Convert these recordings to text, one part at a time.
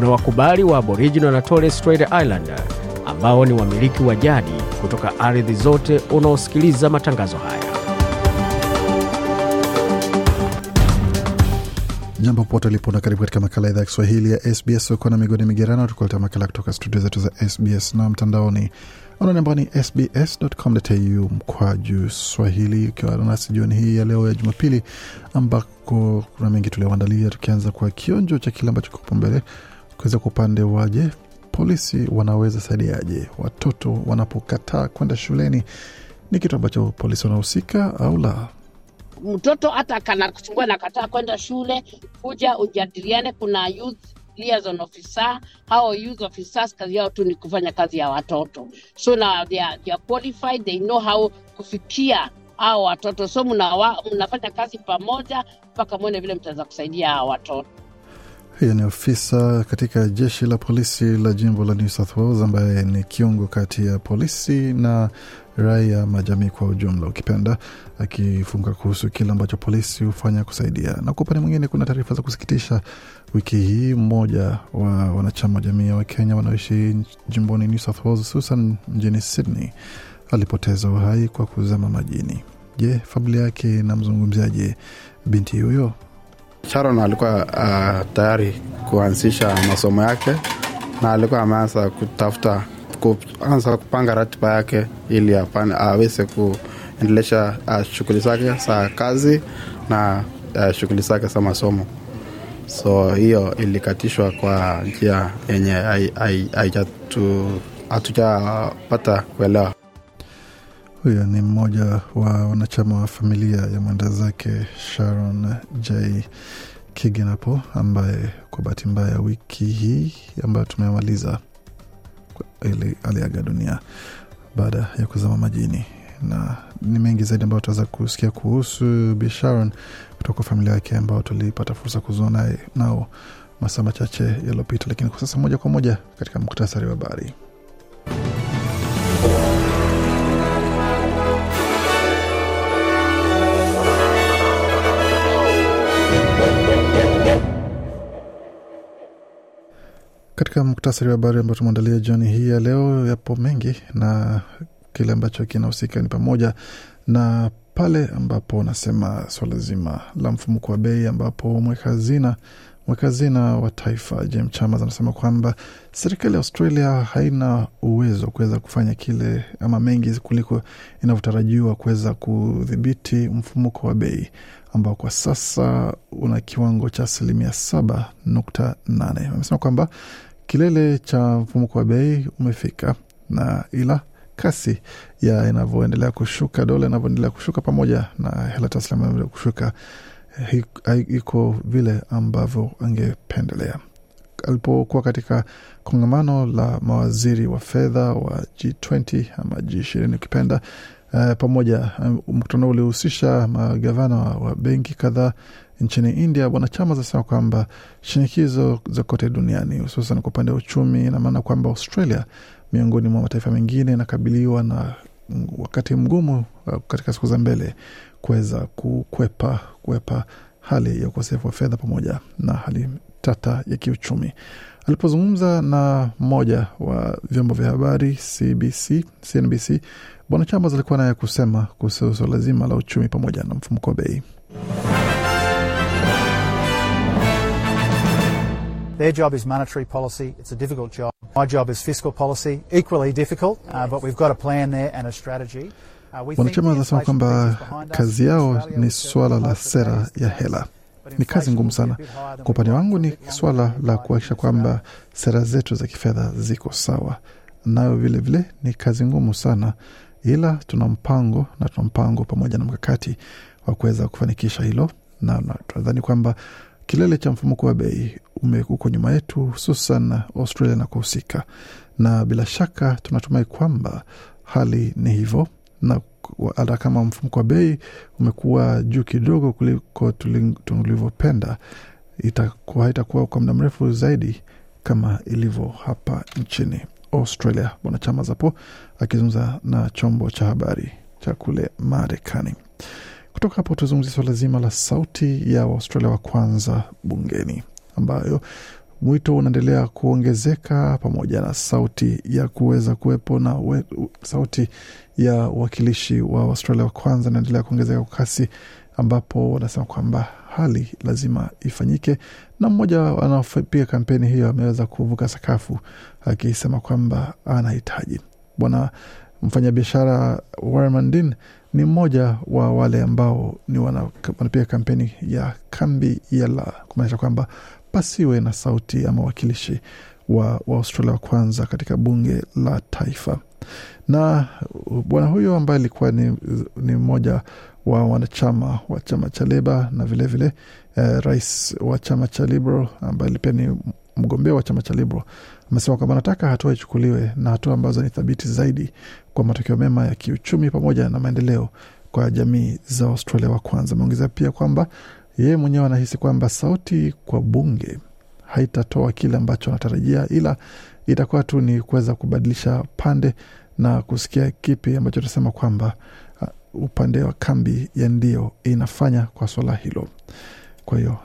kuna wakubali wa aboriginal na torres strait islander ambao ni wamiliki wa jadi kutoka ardhi zote unaosikiliza matangazo haya. Jambo popote ulipo na karibu katika makala ya idhaa ya kiswahili ya sbs ukiwa na migodi migerano tukuletea makala kutoka studio zetu za sbs na mtandaoni. Anani ambao ni sbs.com.au mkwaju swahili. Ukiwa nasi jioni hii ya leo ya jumapili ambako kuna mengi tulioandalia tukianza kwa kionjo cha kile ambacho kiko mbele kuweza kwa upande waje polisi wanaweza saidiaje watoto wanapokataa kwenda shuleni ni kitu ambacho polisi wanahusika au la mtoto hata kana kusumbua nakataa kwenda shule, kuja ujadiliane. Kuna youth liaison officer, hao youth officers kazi yao tu ni kufanya kazi ya watoto, so na they are, they are qualified, they know how kufikia hao watoto, so mnafanya kazi pamoja mpaka mwone vile mtaweza kusaidia hao watoto. Hiyo ni ofisa katika jeshi la polisi la jimbo la New South Wales ambaye ni kiungo kati ya polisi na raia majamii kwa ujumla ukipenda akifunga kuhusu kile ambacho polisi hufanya kusaidia. Na kwa upande mwingine kuna taarifa za kusikitisha. Wiki hii mmoja wa wanachama jamii ya wakenya wanaoishi jimboni New South Wales hususan mjini Sydney alipoteza uhai kwa kuzama majini. Je familia yake inamzungumziaje binti huyo Sharon alikuwa uh, tayari kuanzisha masomo yake na alikuwa ameanza kutafuta kuanza kupanga ratiba yake ili aweze kuendelesha uh, shughuli zake za kazi na uh, shughuli zake za masomo. So hiyo ilikatishwa kwa njia yenye hatujapata kuelewa. Huyo ni mmoja wa wanachama wa familia ya mwenda zake Sharon J. Kigen ambaye kwa bahati mbaya wiki hii ambayo tumemaliza aliaga dunia baada ya kuzama majini. Na ni mengi zaidi ambayo tutaweza kusikia kuhusu Bi Sharon kutoka familia yake ambao tulipata fursa kuzua nao masaa machache yaliyopita lakini kwa sasa moja kwa moja katika muktasari wa habari Katika muktasari wa habari ambao tumeandalia jioni hii ya leo, yapo mengi na kile ambacho kinahusika ni pamoja na pale ambapo unasema swala zima la mfumuko wa bei, ambapo mweka hazina mweka hazina wa taifa James Chalmers anasema kwamba serikali ya Australia haina uwezo kuweza kufanya kile ama mengi kuliko inavyotarajiwa kuweza kudhibiti mfumuko wa bei ambao kwa sasa una kiwango cha asilimia saba nukta nane. Amesema kwamba kilele cha mfumuko wa bei umefika na ila kasi ya inavyoendelea kushuka, dola inavyoendelea kushuka pamoja na hela taslimu kushuka iko vile ambavyo angependelea. Alipokuwa katika kongamano la mawaziri wa fedha wa G20 ama G20 ukipenda, uh, pamoja um, mkutano ulihusisha magavana wa, wa benki kadhaa nchini India. Bwana Chama anasema kwamba shinikizo za kote duniani hususan kwa upande wa uchumi, ina maana kwamba Australia miongoni mwa mataifa mengine inakabiliwa na wakati mgumu uh, katika siku za mbele kuweza kukwepa kuwepa hali ya ukosefu wa fedha pamoja na hali tata ya kiuchumi. Alipozungumza na mmoja wa vyombo vya habari CBC, CNBC, Bwana Chambers alikuwa naye kusema kuhusu suala zima la uchumi pamoja na mfumuko wa bei. Their job is monetary policy. It's a difficult job. My job is fiscal policy, equally difficult, uh, but we've got a plan there and a strategy. Uh, Wanachama the wanasema kwamba kazi yao ni suala swala la sera ya hela. Ni kazi ngumu sana. Kwa upande wangu ni swala la kuhakikisha kwamba sera zetu za kifedha ziko sawa, nayo vilevile vile, ni kazi ngumu sana, ila tuna mpango na tuna mpango pamoja na mkakati wa kuweza kufanikisha hilo, na na tunadhani kwamba kilele cha mfumuko wa bei uko nyuma yetu, hususan Australia na kuhusika, na bila shaka tunatumai kwamba hali ni hivyo, na hata kama mfumuko wa bei umekuwa juu kidogo kuliko tulivyopenda, itakuwa haitakuwa kwa muda mrefu zaidi kama ilivyo hapa nchini Australia. Bwana Chama Zapo akizungumza na chombo cha habari cha kule Marekani. Kutoka hapo tuzungumzia swala zima la sauti ya Waustralia wa kwanza bungeni, ambayo mwito unaendelea kuongezeka pamoja na sauti ya kuweza kuwepo na we, sauti ya wakilishi wa Australia wa kwanza inaendelea kuongezeka kwa kasi, ambapo wanasema kwamba hali lazima ifanyike, na mmoja anaopiga kampeni hiyo ameweza kuvuka sakafu akisema kwamba anahitaji. Bwana mfanyabiashara Warman ni mmoja wa wale ambao ni wanapiga kampeni ya kambi ya la kumaanisha kwamba pasiwe na sauti ama wakilishi wa, Waustralia wa kwanza katika bunge la taifa. Na bwana huyo ambaye alikuwa ni, ni mmoja wa wanachama wa chama cha Leba na vilevile vile, eh, rais wa chama cha Liberal ambaye pia ni mgombea wa chama cha Liberal amesema kwamba anataka hatua ichukuliwe na hatua ambazo ni thabiti zaidi kwa matokeo mema ya kiuchumi pamoja na maendeleo kwa jamii za Australia wa kwanza. Ameongezea pia kwamba yeye mwenyewe anahisi kwamba sauti kwa bunge haitatoa kile ambacho anatarajia, ila itakuwa tu ni kuweza kubadilisha pande na kusikia kipi ambacho tunasema kwamba uh, upande wa kambi ya ndio inafanya kwa swala hilo. Kwa hiyo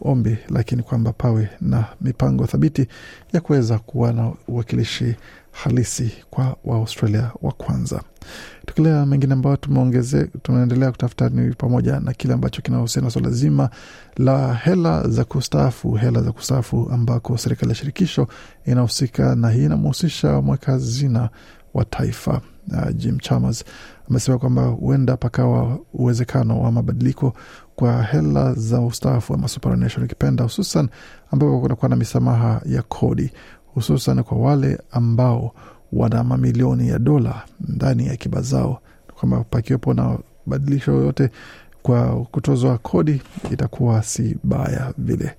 ombi lakini kwamba pawe na mipango thabiti ya kuweza kuwa na uwakilishi halisi kwa Waaustralia wa kwanza. Tukilea mengine ambayo tunaendelea kutafuta ni pamoja na kile ambacho kinahusiana swala zima la hela za kustaafu, hela za kustaafu ambako serikali ya shirikisho inahusika, na hii inamhusisha mweka hazina wa taifa uh, Jim Chalmers amesema kwamba huenda pakawa uwezekano wa mabadiliko kwa hela za ustaafu ama superannuation ukipenda, hususan ambapo kunakuwa na misamaha ya kodi, hususan kwa wale ambao wana mamilioni ya dola ndani ya akiba zao, kwamba pakiwepo na badilisho yoyote kwa kutozwa kodi itakuwa si baya vile.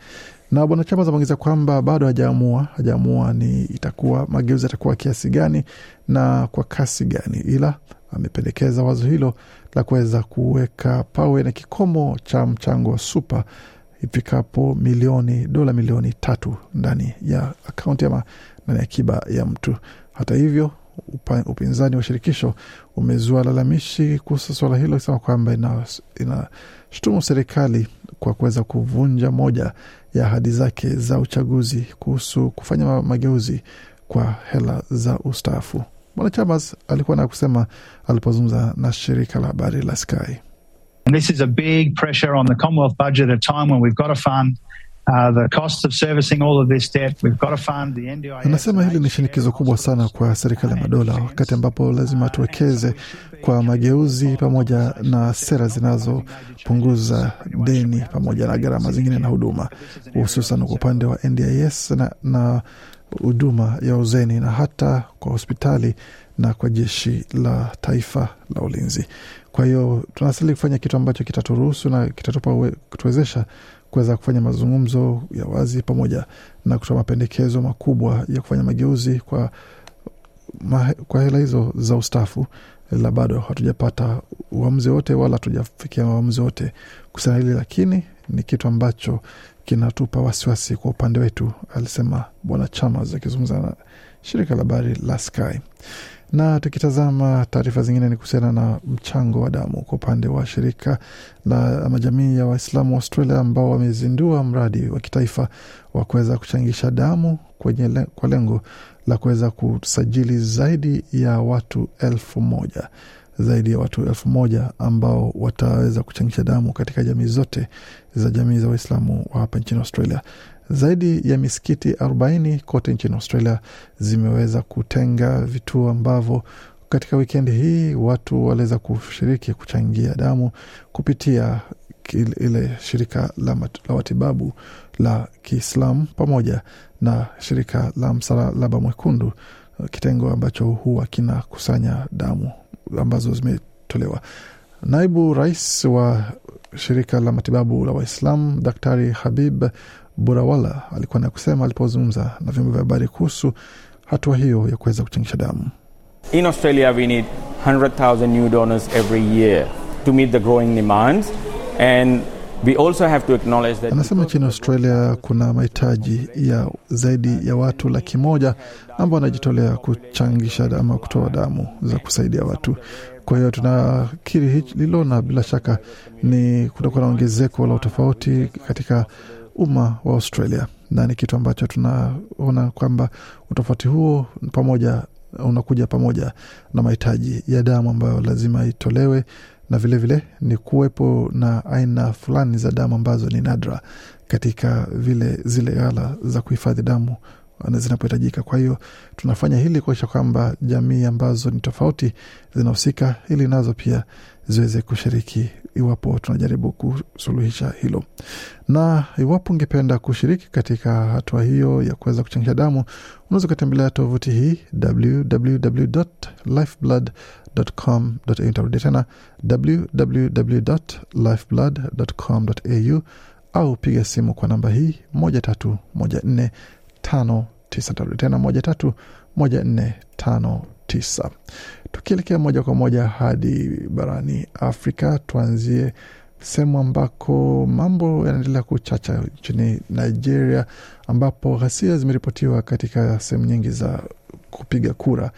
Na bwana Chama ameongeza kwamba bado hajaamua hajaamua ni itakuwa mageuzi yatakuwa kiasi gani na kwa kasi gani, ila amependekeza wazo hilo la kuweza kuweka pawe na kikomo cha mchango wa supa ifikapo milioni dola milioni tatu ndani ya akaunti ama ndani ya akiba ya mtu. Hata hivyo upinzani wa shirikisho umezua lalamishi kuhusu swala hilo ikisema kwamba inashutumu ina serikali kwa kuweza kuvunja moja ya ahadi zake za uchaguzi kuhusu kufanya mageuzi kwa hela za ustaafu. Bwana Chalmers alikuwa na kusema alipozungumza na shirika la habari la Sky. And this is a big pressure on the Commonwealth budget at a time when we've got to fund Uh, the cost of servicing all of this debt. We've got to fund the NDIS. Anasema hili ni shinikizo kubwa sana kwa serikali ya madola, wakati ambapo lazima tuwekeze kwa mageuzi pamoja na sera zinazopunguza deni pamoja na gharama zingine na huduma, hususan kwa upande wa NDIS na, na huduma ya uzeni na hata kwa hospitali na kwa jeshi la taifa la ulinzi. Kwa hiyo tunastahili kufanya kitu ambacho kitaturuhusu na kitatupa kutuwezesha kuweza kufanya mazungumzo ya wazi pamoja na kutoa mapendekezo makubwa ya kufanya mageuzi kwa, ma, kwa hela hizo za ustafu, ila bado hatujapata uamuzi wote wala hatujafikia uamuzi wote kuhusiana hili, lakini ni kitu ambacho kinatupa wasiwasi kwa upande wetu, alisema Bwana Chalmers akizungumza na shirika la habari la Sky. Na tukitazama taarifa zingine ni kuhusiana na mchango wa damu kwa upande wa shirika la majamii ya Waislamu wa Australia ambao wamezindua mradi wa kitaifa wa kuweza kuchangisha damu kwenye kwa lengo la kuweza kusajili zaidi ya watu elfu moja zaidi ya watu elfu moja ambao wataweza kuchangisha damu katika jamii zote za jamii za Waislamu wa hapa nchini Australia. Zaidi ya misikiti 40 kote nchini Australia zimeweza kutenga vituo ambavyo katika wikendi hii watu waliweza kushiriki kuchangia damu kupitia ile shirika la, la matibabu la Kiislamu pamoja na shirika la Msalaba Mwekundu, kitengo ambacho huwa kinakusanya damu ambazo zimetolewa. Naibu rais wa shirika la matibabu la Waislamu Daktari Habib Burawala alikuwa na kusema alipozungumza na vyombo vya habari kuhusu hatua hiyo ya kuweza kuchangisha damu. In Australia, we need 100,000 new donors every year to meet the growing demands. And we also have to acknowledge that. Anasema nchini Australia kuna mahitaji ya zaidi ya watu laki moja ambao wanajitolea kuchangisha ama kutoa damu za kusaidia watu. Kwa hiyo tunakiri hilo, na bila shaka ni kutakuwa na ongezeko la utofauti katika umma wa Australia, na ni kitu ambacho tunaona kwamba utofauti huo pamoja unakuja pamoja na mahitaji ya damu ambayo lazima itolewe na vilevile vile, ni kuwepo na aina fulani za damu ambazo ni nadra katika vile zile ghala za kuhifadhi damu zinapohitajika. Kwa hiyo tunafanya hili kuakisha kwamba jamii ambazo ni tofauti zinahusika, ili nazo pia ziweze kushiriki iwapo tunajaribu kusuluhisha hilo. Na iwapo ungependa kushiriki katika hatua hiyo ya kuweza kuchangisha damu, unaweza ukatembelea tovuti hii www.lifeblood.com.au. Nitarudia tena www.lifeblood.com.au au piga simu kwa namba hii moja tatu tena moja tatu moja nne tano tisa. Tukielekea moja kwa moja hadi barani Afrika, tuanzie sehemu ambako mambo yanaendelea kuchacha nchini Nigeria, ambapo ghasia zimeripotiwa katika sehemu nyingi za kupiga kura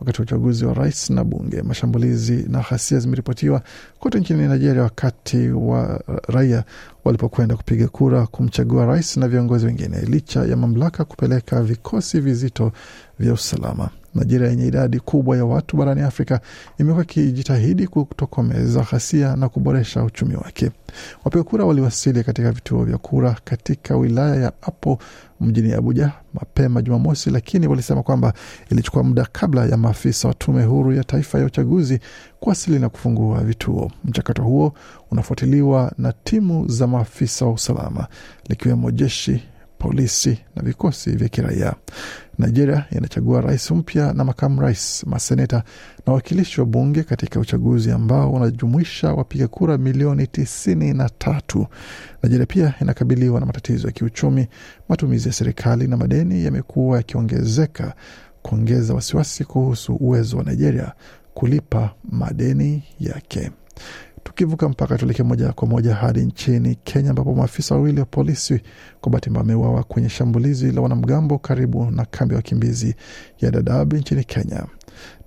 wakati wa uchaguzi wa rais na bunge. Mashambulizi na ghasia zimeripotiwa kote nchini Nigeria wakati wa raia walipokwenda kupiga kura kumchagua rais na viongozi wengine, licha ya mamlaka kupeleka vikosi vizito vya usalama. Nigeria yenye idadi kubwa ya watu barani Afrika imekuwa ikijitahidi kutokomeza ghasia na kuboresha uchumi wake. Wapiga kura waliwasili katika vituo vya kura katika wilaya ya Apo mjini Abuja mapema Jumamosi, lakini walisema kwamba ilichukua muda kabla ya maafisa wa tume huru ya taifa ya uchaguzi kuwasili na kufungua vituo. Mchakato huo unafuatiliwa na timu za maafisa wa usalama likiwemo jeshi polisi na vikosi vya kiraia. Nigeria inachagua rais mpya na makamu rais, maseneta na wawakilishi wa bunge katika uchaguzi ambao unajumuisha wapiga kura milioni tisini na tatu. Nigeria pia inakabiliwa na matatizo ya kiuchumi. Matumizi ya serikali na madeni yamekuwa yakiongezeka, kuongeza wasiwasi kuhusu uwezo wa Nigeria kulipa madeni yake. Tukivuka mpaka tuelekee moja kwa moja hadi nchini Kenya, ambapo maafisa wawili wa polisi kwa bahati mbaya wameuawa kwenye shambulizi la wanamgambo karibu na kambi ya wakimbizi ya Dadaab nchini Kenya.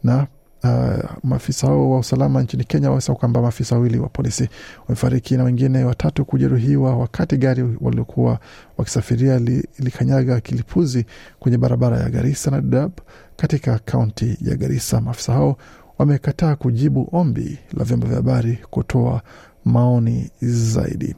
Na uh, maafisa hao wa usalama nchini Kenya wamesema kwamba maafisa wawili wa polisi wamefariki na wengine watatu kujeruhiwa wakati gari waliokuwa wakisafiria likanyaga li kilipuzi kwenye barabara ya Garissa na Dadaab katika kaunti ya Garissa. Maafisa hao wamekataa kujibu ombi la vyombo vya habari kutoa maoni zaidi.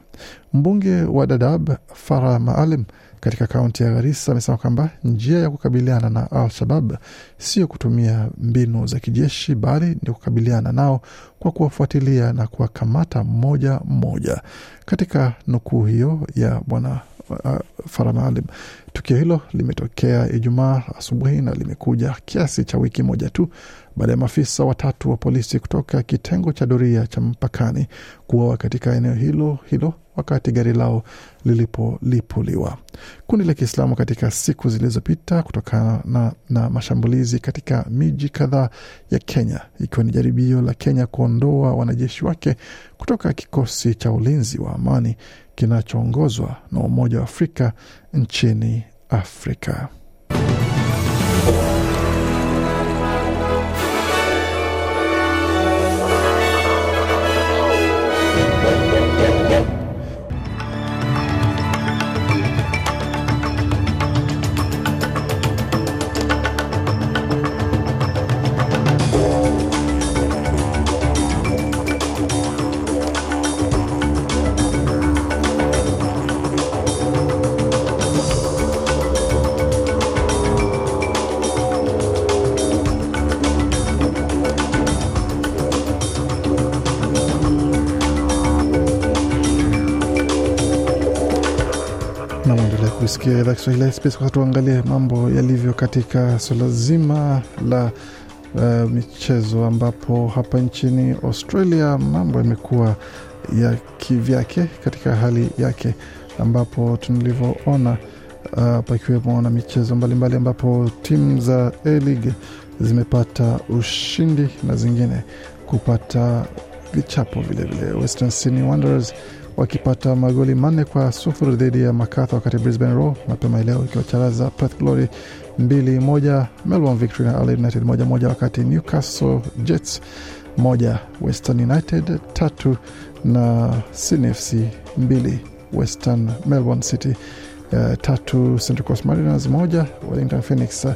Mbunge wa Dadaab Farah Maalim katika kaunti ya Garissa amesema kwamba njia ya kukabiliana na Al-Shabab sio kutumia mbinu za kijeshi, bali ni kukabiliana nao kwa kuwafuatilia na kuwakamata mmoja mmoja. Katika nukuu hiyo ya bwana uh, Farah Maalim, tukio hilo limetokea Ijumaa asubuhi na limekuja kiasi cha wiki moja tu baada ya maafisa watatu wa polisi kutoka kitengo cha doria cha mpakani kuuawa katika eneo hilo hilo wakati gari lao lilipolipuliwa. Kundi la Kiislamu katika siku zilizopita kutokana na, na mashambulizi katika miji kadhaa ya Kenya, ikiwa ni jaribio la Kenya kuondoa wanajeshi wake kutoka kikosi cha ulinzi wa amani kinachoongozwa na Umoja wa Afrika nchini Afrika. Kusikia idhaa Kiswahili SBS. Kwa tuangalie mambo yalivyo katika suala zima la uh, michezo ambapo hapa nchini Australia mambo yamekuwa ya kivyake katika hali yake, ambapo tulivyoona uh, pakiwemo na michezo mbalimbali ambapo timu za A-League zimepata ushindi na zingine kupata vichapo vilevile. Western Sydney Wanderers wakipata magoli manne kwa sufuri dhidi ya Macarthur, wakati Brisbane Roar mapema leo ikiwacharaza Perth Glory mbili moja, Melbourne Victory na Adelaide United moja moja, wakati Newcastle Jets moja, Western United tatu na Sydney FC mbili, Western Melbourne City uh, tatu, Central Coast Mariners moja, Wellington Phoenix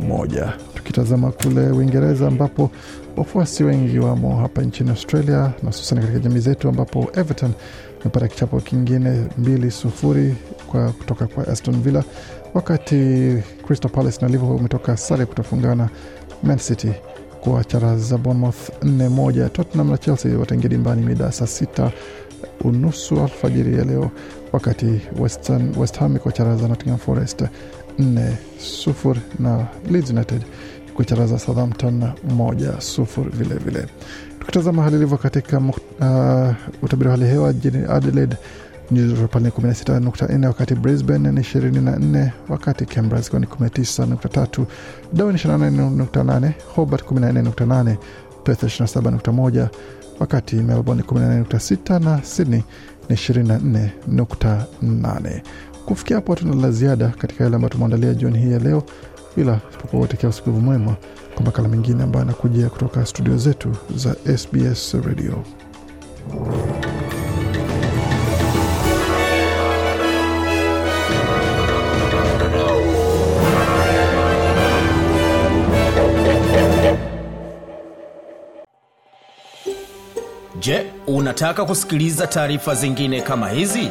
moja. Tukitazama kule Uingereza ambapo wafuasi wengi wamo hapa nchini Australia na hususan katika jamii zetu, ambapo Everton amepata kichapo kingine mbili sufuri kwa kutoka kwa Aston Villa, wakati Crystal Palace na Liverpool umetoka sare kutofungana. Man City kwa charaza Bournemouth nne moja. Tottenham na Chelsea wataingia dimbani mida saa sita unusu alfajiri ya leo, wakati West Ham kwa charaza Nottingham Forest nne sufuri na Leeds United kuicharaza Southampton moja sufuri vilevile. Tukitazama hali ilivyo katika uh, utabiri wa hali hewa jijini Adelaide nyuzi joto pale ni 16.4 wakati Brisbane ni 24 wakati Canberra zikiwa ni 19.3 Darwin 28.8 Hobart 14.8 Perth 27.1 wakati Melbourne 14.6 na Sydney ni 24.8 kufikia hapo hatuna la ziada katika yale ambayo tumeandalia jioni hii ya leo bila isipokuwatekea usikivu mwema kwa makala mengine ambayo anakujia kutoka studio zetu za SBS Radio. Je, unataka kusikiliza taarifa zingine kama hizi?